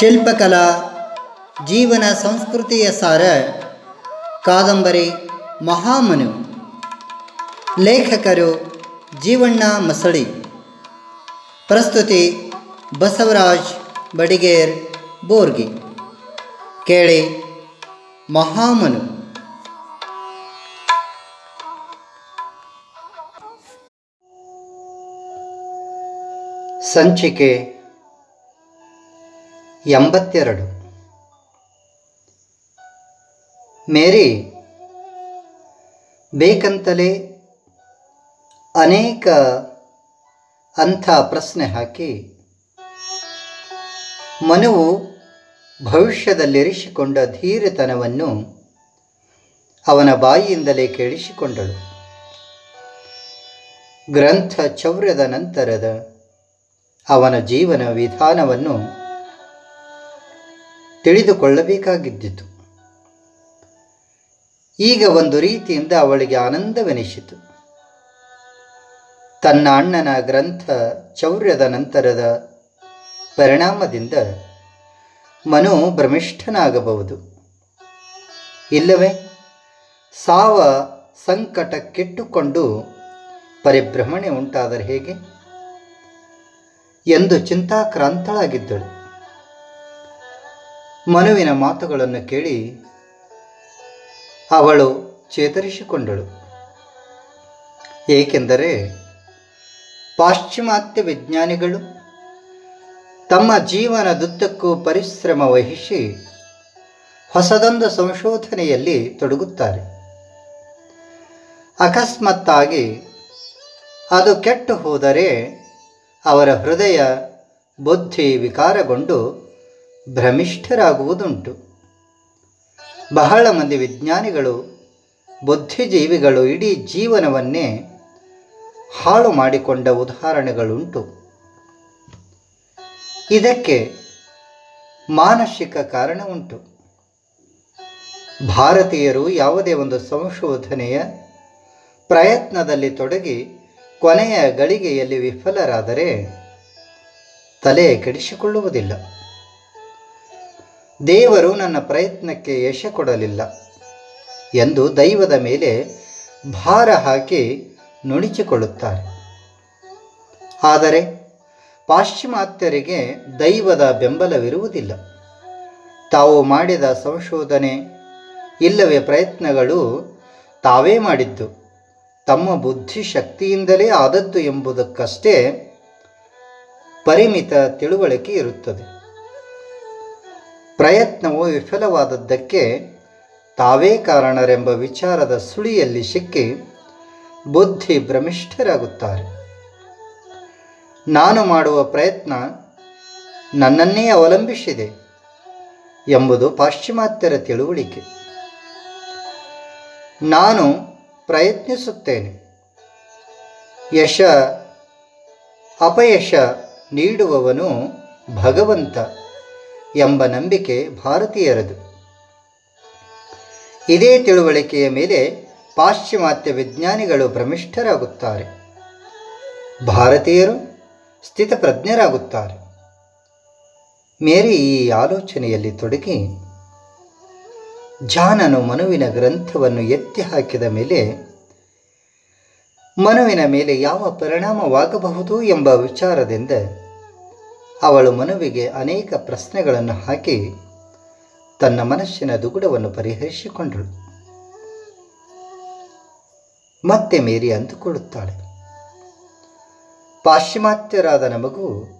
ಶಿಲ್ಪಕಲಾ, ಜೀವನ ಸಂಸ್ಕೃತಿಯ ಸಾರ, ಕಾದಂಬರಿ, ಮಹಾಮನು, ಲೇಖಕರು, ಜೀವಣ್ಣ ಮಸಳಿ, ಪ್ರಸ್ತುತಿ ಬಸವರಾಜ್ ಬಡಿಗೇರ್, ಬೋರ್ಗಿ, ಕೇಳಿ ಮಹಾಮನು. ಸಂಚಿಕೆ ಎಂಬತ್ತೆರಡು. ಮೇರಿ, ಬೇಕಂತಲೇ ಅನೇಕ ಅಂಥ ಪ್ರಶ್ನೆ ಹಾಕಿ ಮನುವು ಭವಿಷ್ಯದಲ್ಲಿರಿಸಿಕೊಂಡ ಧೀರತನವನ್ನು ಅವನ ಬಾಯಿಯಿಂದಲೇ ಕೇಳಿಸಿಕೊಂಡಳು. ಗ್ರಂಥ ಚೌರ್ಯದ ನಂತರದ ಅವನ ಜೀವನ ವಿಧಾನವನ್ನು ತಿಳಿದುಕೊಳ್ಳಬೇಕಾಗಿದ್ದಿತು. ಈಗ ಒಂದು ರೀತಿಯಿಂದ ಅವಳಿಗೆ ಆನಂದವೆನಿಸಿತು. ತನ್ನ ಅಣ್ಣನ ಗ್ರಂಥ ಚೌರ್ಯದ ನಂತರದ ಪರಿಣಾಮದಿಂದ ಮನು ಭ್ರಮಿಷ್ಠನಾಗಬಹುದು. ಇಲ್ಲವೇ? ಸಾವ ಸಂಕಟಕ್ಕಿಟ್ಟುಕೊಂಡು ಪರಿಭ್ರಮಣೆ ಉಂಟಾದರೆ ಹೇಗೆ? ಎಂದು ಚಿಂತಾಕ್ರಾಂತಳಾಗಿದ್ದಳು. ಮನುವಿನ ಮಾತುಗಳನ್ನು ಕೇಳಿ ಅವಳು ಚೇತರಿಸಿಕೊಂಡಳು. ಏಕೆಂದರೆ ಪಾಶ್ಚಿಮಾತ್ಯ ವಿಜ್ಞಾನಿಗಳು ತಮ್ಮ ಜೀವನದುದ್ದಕ್ಕೂ ಪರಿಶ್ರಮ ವಹಿಸಿ ಹೊಸದೊಂದು ಸಂಶೋಧನೆಯಲ್ಲಿ ತೊಡಗುತ್ತಾರೆ. ಅಕಸ್ಮಾತ್ತಾಗಿ ಅದು ಕೆಟ್ಟು ಹೋದರೆ ಅವರ ಹೃದಯ ಬುದ್ಧಿ ವಿಕಾರಗೊಂಡು ಭ್ರಮಿಷ್ಠರಾಗುವುದುಂಟು. ಬಹಳ ಮಂದಿ ವಿಜ್ಞಾನಿಗಳು, ಬುದ್ಧಿಜೀವಿಗಳು ಇಡೀ ಜೀವನವನ್ನೇ ಹಾಳು ಮಾಡಿಕೊಂಡ ಉದಾಹರಣೆಗಳುಂಟು. ಇದಕ್ಕೆ ಮಾನಸಿಕ ಕಾರಣ ಉಂಟು ಭಾರತೀಯರು ಯಾವುದೇ ಒಂದು ಸಂಶೋಧನೆಯ ಪ್ರಯತ್ನದಲ್ಲಿ ತೊಡಗಿ ಕೊನೆಯ ಗಳಿಗೆಯಲ್ಲಿ ವಿಫಲರಾದರೆ ತಲೆ ಕೆಡಿಸಿಕೊಳ್ಳುವುದಿಲ್ಲ. ದೇವರು ನನ್ನ ಪ್ರಯತ್ನಕ್ಕೆ ಯಶ ಕೊಡಲಿಲ್ಲ ಎಂದು ದೈವದ ಮೇಲೆ ಭಾರ ಹಾಕಿ ನುಣಿಚಿಕೊಳ್ಳುತ್ತಾರೆ. ಆದರೆ ಪಾಶ್ಚಿಮಾತ್ಯರಿಗೆ ದೈವದ ಬೆಂಬಲವಿರುವುದಿಲ್ಲ. ತಾವು ಮಾಡಿದ ಸಂಶೋಧನೆ, ಇಲ್ಲವೇ ಪ್ರಯತ್ನಗಳು ತಾವೇ ಮಾಡಿದ್ದು. ತಮ್ಮ ಬುದ್ಧಿಶಕ್ತಿಯಿಂದಲೇ ಆದದ್ದು ಎಂಬುದಕ್ಕಷ್ಟೇ ಪರಿಮಿತ ತಿಳುವಳಿಕೆ ಇರುತ್ತದೆ. ಪ್ರಯತ್ನವು ವಿಫಲವಾದದ್ದಕ್ಕೆ ತಾವೇ ಕಾರಣರೆಂಬ ವಿಚಾರದ ಸುಳಿಯಲ್ಲಿ ಸಿಕ್ಕಿ ಬುದ್ಧಿ ಭ್ರಮಿಷ್ಠರಾಗುತ್ತಾರೆ. ನಾನು ಮಾಡುವ ಪ್ರಯತ್ನ ನನ್ನನ್ನೇ ಅವಲಂಬಿಸಿದೆ ಎಂಬುದು ಪಾಶ್ಚಿಮಾತ್ಯರ ತಿಳುವಳಿಕೆ. ನಾನು ಪ್ರಯತ್ನಿಸುತ್ತೇನೆ. ಯಶ, ಅಪಯಶ ನೀಡುವವನು ಭಗವಂತ. ಎಂಬ ನಂಬಿಕೆ ಭಾರತೀಯರದು. ಇದೇ ತಿಳುವಳಿಕೆಯ ಮೇಲೆ ಪಾಶ್ಚಿಮಾತ್ಯ ವಿಜ್ಞಾನಿಗಳು ಭ್ರಮಿಷ್ಠರಾಗುತ್ತಾರೆ. ಭಾರತೀಯರು ಸ್ಥಿತಪ್ರಜ್ಞರಾಗುತ್ತಾರೆ. ಮೇರಿ ಈ ಆಲೋಚನೆಯಲ್ಲಿ ತೊಡಗಿ, ಜಾನನು ಮನುವಿನ ಗ್ರಂಥವನ್ನು ಎತ್ತಿ ಹಾಕಿದ ಮೇಲೆ, ಮನುವಿನ ಮೇಲೆ ಯಾವ ಪರಿಣಾಮವಾಗಬಹುದು ಎಂಬ ವಿಚಾರದಿಂದ ಅವಳು ಮನುವಿಗೆ ಅನೇಕ ಪ್ರಶ್ನೆಗಳನ್ನು ಹಾಕಿ ತನ್ನ ಮನಸ್ಸಿನ ದುಗುಡವನ್ನು ಪರಿಹರಿಸಿಕೊಂಡಳು. ಮತ್ತೆ ಮೇರಿ ಅಂದುಕೊಳ್ಳುತ್ತಾಳೆ. ಪಾಶ್ಚಿಮಾತ್ಯರಾದ ನಮಗೂ,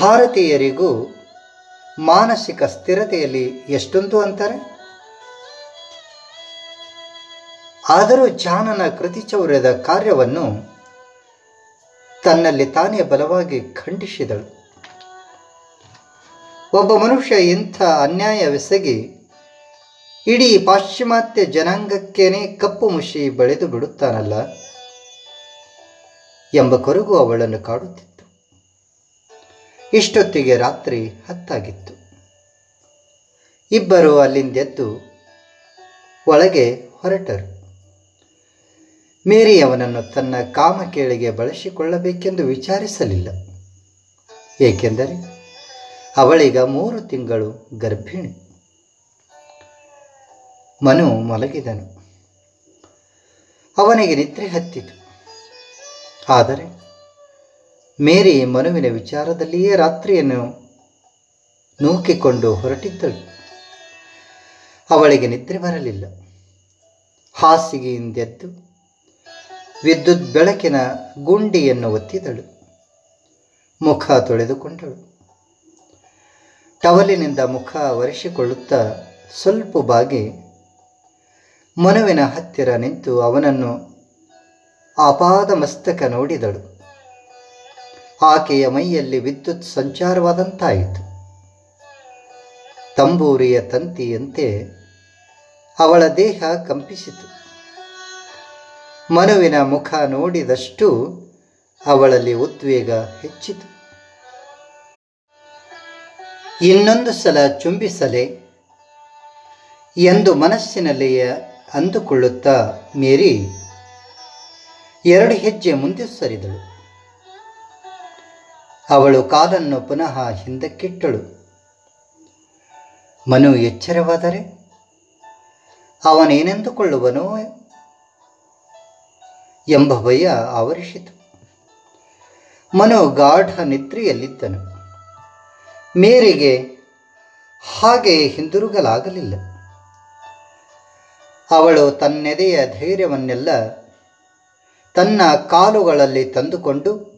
ಭಾರತೀಯರಿಗೂ ಮಾನಸಿಕ ಸ್ಥಿರತೆಯಲ್ಲಿ ಎಷ್ಟೊಂದು ಅಂತಾರೆ? ಆದರೂ ಜಾನನ ಕೃತಿಚೌರ್ಯದ ಕಾರ್ಯವನ್ನು ತನ್ನಲ್ಲಿ ತಾನೇ ಬಲವಾಗಿ ಖಂಡಿಸಿದಳು. ಒಬ್ಬ ಮನುಷ್ಯ ಇಂಥ ಅನ್ಯಾಯವೆಸಗಿ ಇಡೀ ಪಾಶ್ಚಿಮಾತ್ಯ ಜನಾಂಗಕ್ಕೇನೆ ಕಪ್ಪು ಮುಷಿ ಬೆಳೆದು ಬಿಡುತ್ತಾನಲ್ಲ ಎಂಬ ಕೊರಗು ಅವಳನ್ನು ಕಾಡುತ್ತಿತ್ತು. ಇಷ್ಟೊತ್ತಿಗೆ ರಾತ್ರಿ ಹತ್ತಾಗಿತ್ತು. ಇಬ್ಬರು ಅಲ್ಲಿಂದೆದ್ದು ಒಳಗೆ ಹೊರಟರು. ಮೇರಿ ಅವನನ್ನು ತನ್ನ ಕಾಮಕೇಳಿಗೆ ಬಳಸಿಕೊಳ್ಳಬೇಕೆಂದು ವಿಚಾರಿಸಲಿಲ್ಲ. ಏಕೆಂದರೆ ಅವಳೀಗ ಮೂರು ತಿಂಗಳು ಗರ್ಭಿಣಿ. ಮನು ಮಲಗಿದನು. ಅವನಿಗೆ ನಿದ್ರೆ ಹತ್ತಿತು. ಆದರೆ ಮೇರಿ ಮನುವಿನ ವಿಚಾರದಲ್ಲಿಯೇ ರಾತ್ರಿಯನ್ನು ನೂಕಿಕೊಂಡು ಹೊರಟಿದ್ದಳು. ಅವಳಿಗೆ ನಿದ್ರೆ ಬರಲಿಲ್ಲ. ಹಾಸಿಗೆಯಿಂದೆದ್ದು ವಿದ್ಯುತ್ ಬೆಳಕಿನ ಗುಂಡಿಯನ್ನು ಒತ್ತಿದಳು ಮುಖ ತೊಳೆದುಕೊಂಡಳು. ಟವಲಿನಿಂದ ಮುಖ ಒರೆಸಿಕೊಳ್ಳುತ್ತಾ ಸ್ವಲ್ಪ ಬಾಗಿ ಮನುವಿನ ಹತ್ತಿರ ನಿಂತು ಅವನನ್ನು ಆಪಾದ ಮಸ್ತಕ ನೋಡಿದಳು. ಆಕೆಯ ಮೈಯಲ್ಲಿ ವಿದ್ಯುತ್ ಸಂಚಾರವಾದಂತಾಯಿತು. ತಂಬೂರಿಯ ತಂತಿಯಂತೆ ಅವಳ ದೇಹ ಕಂಪಿಸಿತು. ಮನುವಿನ ಮುಖ ನೋಡಿದಷ್ಟು ಅವಳಲ್ಲಿ ಉದ್ವೇಗ ಹೆಚ್ಚಿತು. ಇನ್ನೊಂದು ಸಲ ಚುಂಬಿಸಲೆ, ಎಂದು ಮನಸ್ಸಿನಲ್ಲಿಯೇ ಅಂದುಕೊಳ್ಳುತ್ತಾ ಮೇರಿ ಎರಡು ಹೆಜ್ಜೆ ಮುಂದೆ ಸರಿದಳು. ಅವಳು ಕಾಲನ್ನು ಪುನಃ ಹಿಂದಕ್ಕಿಟ್ಟಳು. ಮನು ಎಚ್ಚರವಾದರೆ, ಅವನೇನೆಂದುಕೊಳ್ಳುವನೋ ಎಂಬ ಭಯ ಆವರಿಸಿತು. ಮನೋ ಗಾಢ ನಿದ್ರೆಯಲ್ಲಿದ್ದನು. ಮೇರಿಗೆ ಹಾಗೆ ಹಿಂದಿರುಗಲಾಗಲಿಲ್ಲ. ಅವಳು ತನ್ನೆದೆಯ ಧೈರ್ಯವನ್ನೆಲ್ಲ ತನ್ನ ಕಾಲುಗಳಲ್ಲಿ ತಂದುಕೊಂಡು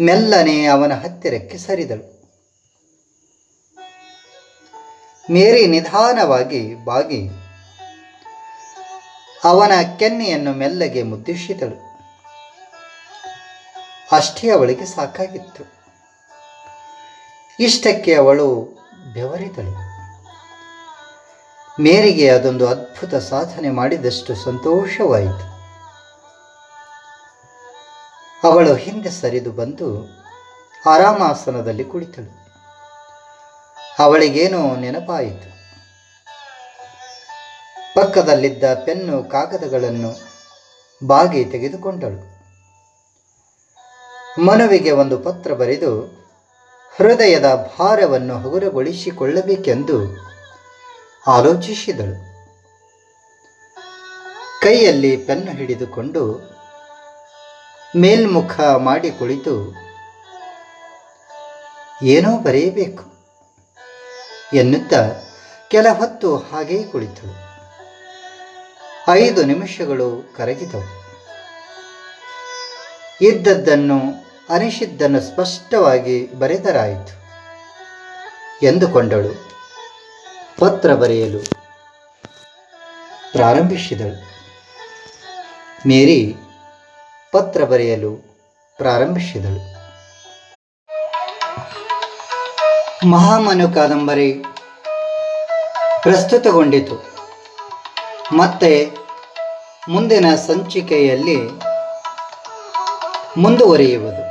ಮೆಲ್ಲನೆ ಅವನ ಹತ್ತಿರಕ್ಕೆ ಸರಿದಳು. ಮೇರಿ ನಿಧಾನವಾಗಿ ಬಾಗಿ ಅವನ ಕೆನ್ನೆಯನ್ನು ಮೆಲ್ಲಗೆ ಮುದ್ದಿಸಿದಳು. ಅಷ್ಟೇ ಅವಳಿಗೆ ಸಾಕಾಗಿತ್ತು. ಇಷ್ಟಕ್ಕೆ ಅವಳು ಬೆವರಿದಳು. ಮೇರಿಗೆ ಅದೊಂದು ಅದ್ಭುತ ಸಾಧನೆ ಮಾಡಿದಷ್ಟು ಸಂತೋಷವಾಯಿತು. ಅವಳು ಹಿಂದೆ ಸರಿದು ಬಂದು ಆರಾಮಾಸನದಲ್ಲಿ ಕುಳಿತಳು. ಅವಳಿಗೇನೋ ನೆನಪಾಯಿತು. ಪಕ್ಕದಲ್ಲಿದ್ದ ಪೆನ್ನು ಕಾಗದಗಳನ್ನು ಬಾಗಿ ತೆಗೆದುಕೊಂಡಳು. ಮನವಿಗೆ ಒಂದು ಪತ್ರ ಬರೆದು, ಹೃದಯದ ಭಾರವನ್ನು ಹಗುರಗೊಳಿಸಿಕೊಳ್ಳಬೇಕೆಂದು ಆಲೋಚಿಸಿದಳು. ಕೈಯಲ್ಲಿ ಪೆನ್ನು ಹಿಡಿದುಕೊಂಡು ಮೇಲ್ಮುಖ ಮಾಡಿ ಕುಳಿತು, ಏನೋ ಬರೆಯಬೇಕು ಎನ್ನುತ್ತಾ ಕೆಲ ಹೊತ್ತು ಹಾಗೇ ಕುಳಿತಳು. ಐದು ನಿಮಿಷಗಳು ಕರಗಿದವು. ಇದ್ದದ್ದನ್ನು ಅನಿಸಿದ್ದನ್ನು ಸ್ಪಷ್ಟವಾಗಿ ಬರೆದರಾಯಿತು. ಎಂದುಕೊಂಡಳು. ಪತ್ರ ಬರೆಯಲು ಪ್ರಾರಂಭಿಸಿದಳು. ಮೇರಿ ಪತ್ರ ಬರೆಯಲು ಪ್ರಾರಂಭಿಸಿದಳು. ಮಹಾಮನು ಕಾದಂಬರಿ ಪ್ರಸ್ತುತಗೊಂಡಿತು. ಮತ್ತೆ ಮುಂದಿನ ಸಂಚಿಕೆಯಲ್ಲಿ ಮುಂದುವರಿಯುವುದು.